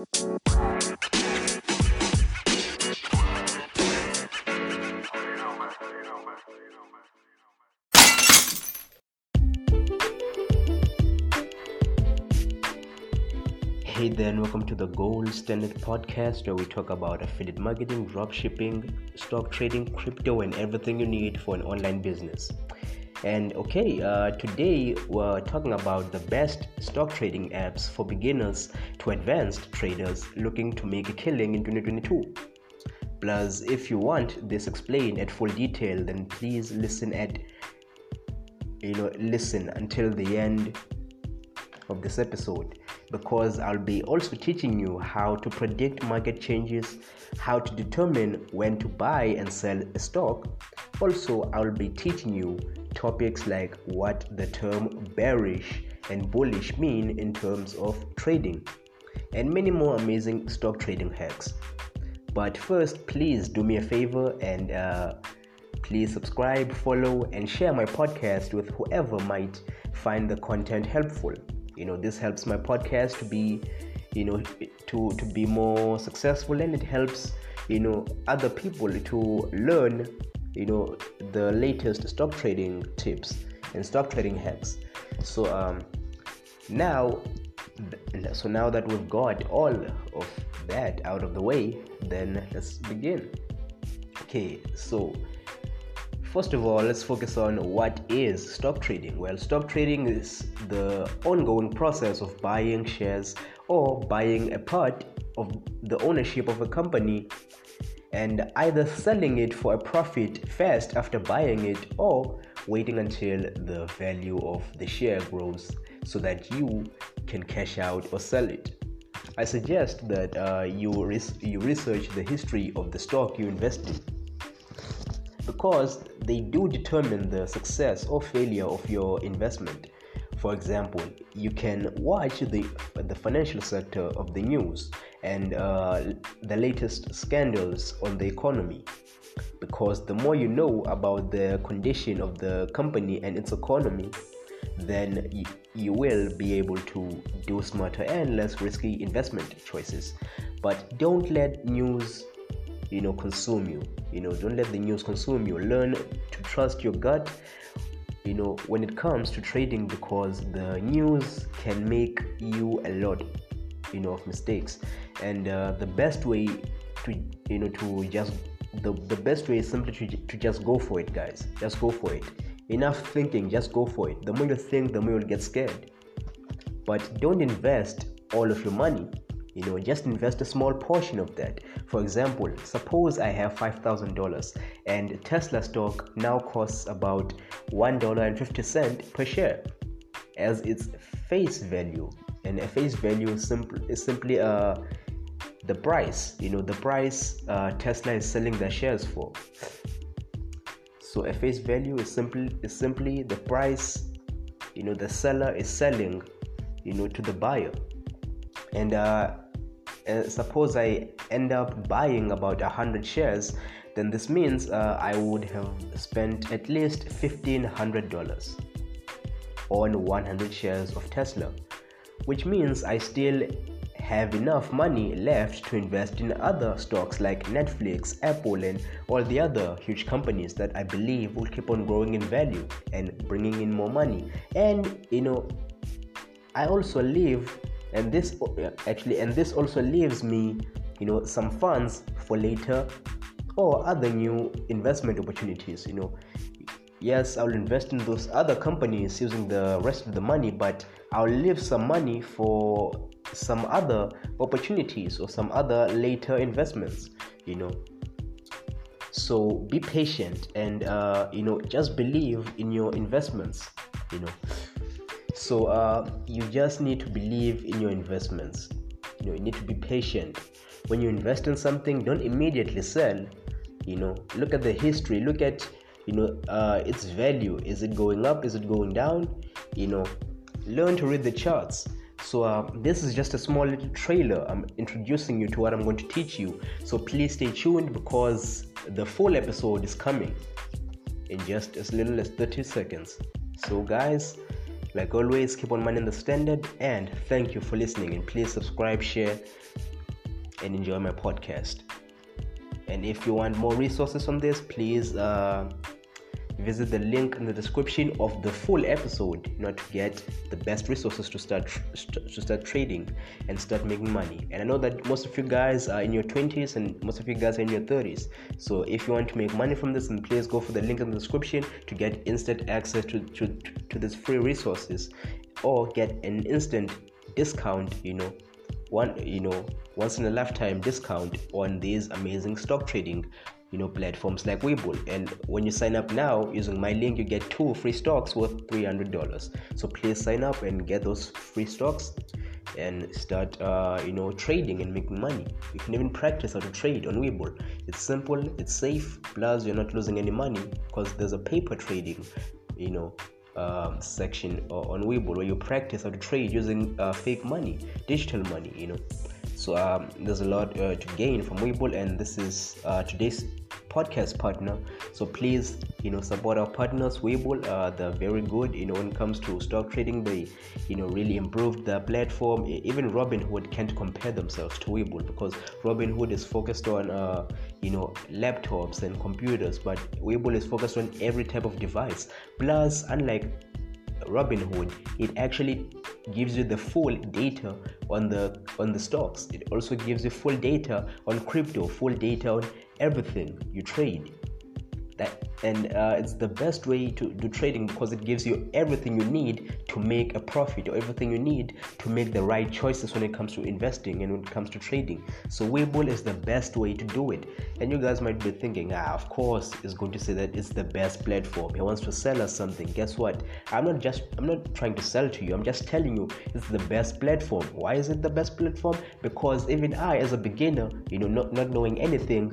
Hey then, welcome to the Gold Standard Podcast where we talk about affiliate marketing, dropshipping, stock trading, crypto, and everything you need for an online business. And okay, uh, today we're talking about the best stock trading apps for beginners to advanced traders looking to make a killing in 2022. Plus, if you want this explained at full detail, then please listen at you know listen until the end of this episode because I'll be also teaching you how to predict market changes, how to determine when to buy and sell a stock. Also, I'll be teaching you topics like what the term bearish and bullish mean in terms of trading, and many more amazing stock trading hacks. But first, please do me a favor and uh, please subscribe, follow, and share my podcast with whoever might find the content helpful you know this helps my podcast to be you know to to be more successful and it helps you know other people to learn you know the latest stock trading tips and stock trading hacks so um now so now that we've got all of that out of the way then let's begin okay so First of all, let's focus on what is stock trading. Well, stock trading is the ongoing process of buying shares or buying a part of the ownership of a company and either selling it for a profit first after buying it or waiting until the value of the share grows so that you can cash out or sell it. I suggest that uh, you, res- you research the history of the stock you invest in because they do determine the success or failure of your investment. For example, you can watch the, the financial sector of the news and uh, the latest scandals on the economy. Because the more you know about the condition of the company and its economy, then you, you will be able to do smarter and less risky investment choices. But don't let news you know consume you you know don't let the news consume you learn to trust your gut you know when it comes to trading because the news can make you a lot you know of mistakes. And uh, the best way to you know to just the, the best way is simply to, to just go for it guys. Just go for it. Enough thinking just go for it. The more you think the more you'll get scared. But don't invest all of your money you know just invest a small portion of that. For example suppose i have $5000 and tesla stock now costs about $1.50 per share as its face value. And a face value is, simply uh, the price. You know the price uh, tesla is selling their shares for. So a face value is simply is simply the price you know the seller is selling you know to the buyer and uh, uh, suppose I end up buying about 100 shares, then this means uh, I would have spent at least $1,500 on 100 shares of Tesla, which means I still have enough money left to invest in other stocks like Netflix, Apple, and all the other huge companies that I believe will keep on growing in value and bringing in more money. And you know, I also leave and this actually and this also leaves me you know some funds for later or other new investment opportunities you know. Yes i'll invest in those other companies using the rest of the money but i'll leave some money for some other opportunities or some other later investments you know. So be patient and uh, you know just believe in your investments you know so uh, you just need to believe in your investments. You know you need to be patient. When you invest in something don't immediately sell. You know look at the history. Look at you know uh, its value. Is it going up? Is it going down? You know learn to read the charts. So uh, this is just a small little trailer. I'm introducing you to what i'm going to teach you. So please stay tuned because the full episode is coming in just as little as 30 seconds. So guys like always, keep on minding the standard and thank you for listening. And please subscribe, share, and enjoy my podcast. And if you want more resources on this, please uh, visit the link in the description of the full episode you know to get the best resources to start to start trading and start making money. And i know that most of you guys are in your 20s and most of you guys are in your 30s so if you want to make money from this then please go for the link in the description to get instant access to to, to this free resources or get an instant discount you know one you know once in a lifetime discount on these amazing stock trading you know platforms like Webull. And when you sign up now using my link, you get two free stocks worth three hundred dollars. So please sign up and get those free stocks and start uh, you know trading and making money. You can even practice how to trade on Webull. It's simple, it's safe, plus you're not losing any money because there's a paper trading, you know. Um, section on Webull where you practice how to trade using uh, fake money, digital money, you know. So um, there's a lot uh, to gain from Webull, and this is uh, today's podcast partner. So please, you know, support our partners. Webull, uh, they're very good. You know, when it comes to stock trading, they, you know, really improved the platform. Even Robinhood can't compare themselves to Webull because Robinhood is focused on, uh, you know, laptops and computers, but Webull is focused on every type of device. Plus, unlike Robinhood, it actually gives you the full data on the on the stocks. It also gives you full data on crypto, full data on everything you trade that and uh, it's the best way to do trading because it gives you everything you need to make a profit or everything you need to make the right choices when it comes to investing and when it comes to trading. So Webull is the best way to do it. And you guys might be thinking ah of course is going to say that it's the best platform. He wants to sell us something. Guess what? I'm not just i'm not trying to sell to you. I'm just telling you it's the best platform. Why is it the best platform? Because even i as a beginner you know not, not knowing anything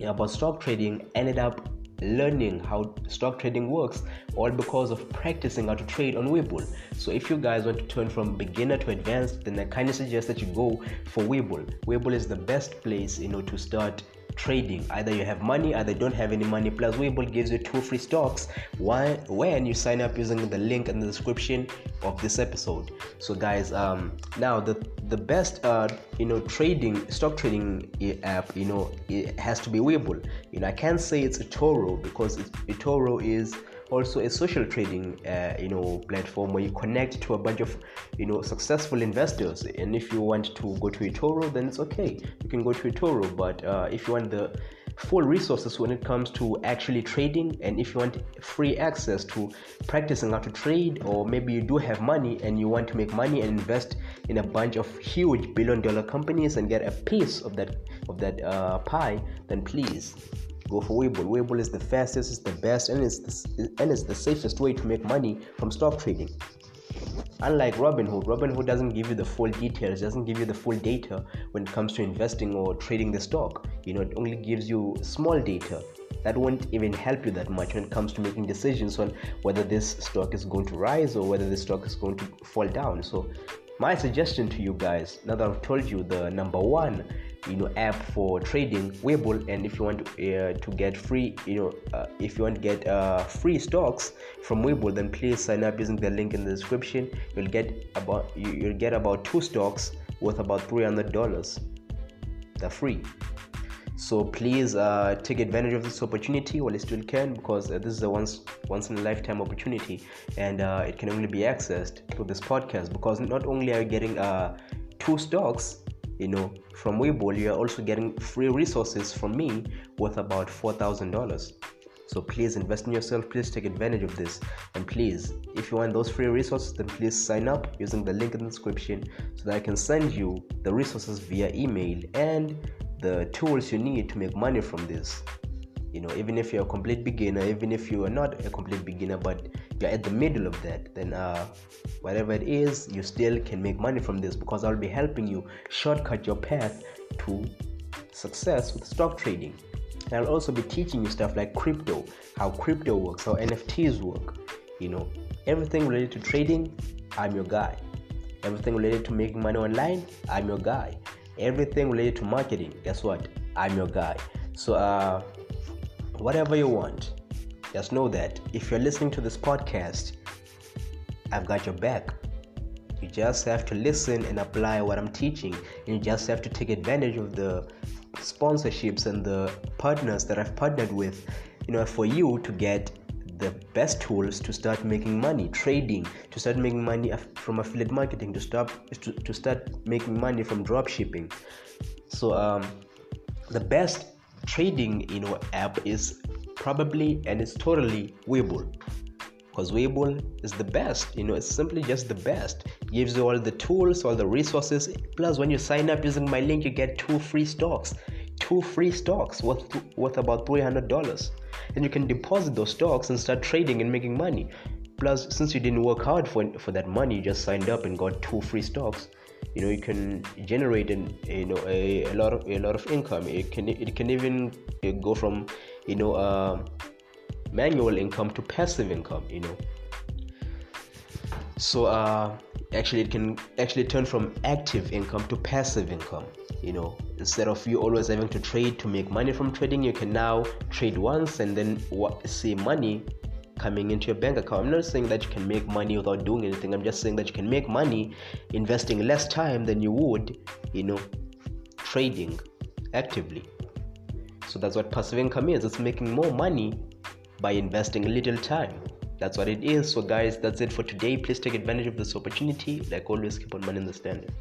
about stock trading ended up learning how stock trading works all because of practicing how to trade on Webull. So if you guys want to turn from beginner to advanced, then I kindly suggest that you go for Webull. Webull is the best place, you know, to start trading. Either you have money, either don't have any money. Plus, Webull gives you two free stocks when you sign up using the link in the description of this episode. So, guys, um, now the the best uh, you know trading stock trading app, you know, it has to be Webull. You know, I can't say it's eToro because eToro is also a social trading uh, you know platform where you connect to a bunch of you know successful investors. And if you want to go to eToro then it's okay. You can go to eToro. But uh, if you want the full resources when it comes to actually trading and if you want free access to practicing how to trade or maybe you do have money and you want to make money and invest in a bunch of huge billion dollar companies and get a piece of that of that uh, pie then please go for Webull. Webull is the fastest, it's the best, and it's the, and it's the safest way to make money from stock trading. Unlike Robinhood, Robinhood doesn't give you the full details, doesn't give you the full data when it comes to investing or trading the stock. You know, it only gives you small data that won't even help you that much when it comes to making decisions on whether this stock is going to rise or whether this stock is going to fall down. So, my suggestion to you guys, now that I've told you the number one you know app for trading Webull and if you want to, uh, to get free you know uh, if you want to get uh, free stocks from Webull then please sign up using the link in the description. You'll get about you, you'll get about two stocks worth about $300 they're free. So please uh, take advantage of this opportunity while you still can because uh, this is a once once in a lifetime opportunity and uh, it can only be accessed through this podcast because not only are you getting uh, two stocks you know from Webull you are also getting free resources from me worth about $4000 so please invest in yourself. Please take advantage of this. And please if you want those free resources then please sign up using the link in the description so that i can send you the resources via email and the tools you need to make money from this you know even if you're a complete beginner even if you are not a complete beginner but you're at the middle of that then uh, whatever it is you still can make money from this because i'll be helping you shortcut your path to success with stock trading. And i'll also be teaching you stuff like crypto how crypto works how nfts work. You know everything related to trading i'm your guy. Everything related to making money online i'm your guy. Everything related to marketing guess what? I'm your guy. So uh whatever you want, just know that if you're listening to this podcast, I've got your back. You just have to listen and apply what I'm teaching. And you just have to take advantage of the sponsorships and the partners that I've partnered with, you know, for you to get the best tools to start making money trading to start making money from affiliate marketing to start to, to start making money from drop shipping so um, the best trading you know app is probably and it's totally Webull because Webull is the best you know it's simply just the best. Gives you all the tools all the resources. Plus when you sign up using my link you get two free stocks. Two free stocks worth worth about $300 and you can deposit those stocks and start trading and making money. Plus since you didn't work hard for, for that money you just signed up and got two free stocks you know you can generate an, you know a, a lot of a lot of income. It can it can even go from you know uh, manual income to passive income you know. So uh, actually it can actually turn from active income to passive income you know. Instead of you always having to trade to make money from trading you can now trade once and then see money coming into your bank account. I'm not saying that you can make money without doing anything. I'm just saying that you can make money investing less time than you would, you know, trading actively. So that's what passive income is. It's making more money by investing little time. That's what it is. So guys, that's it for today. Please take advantage of this opportunity. Like always, keep on money in the standard.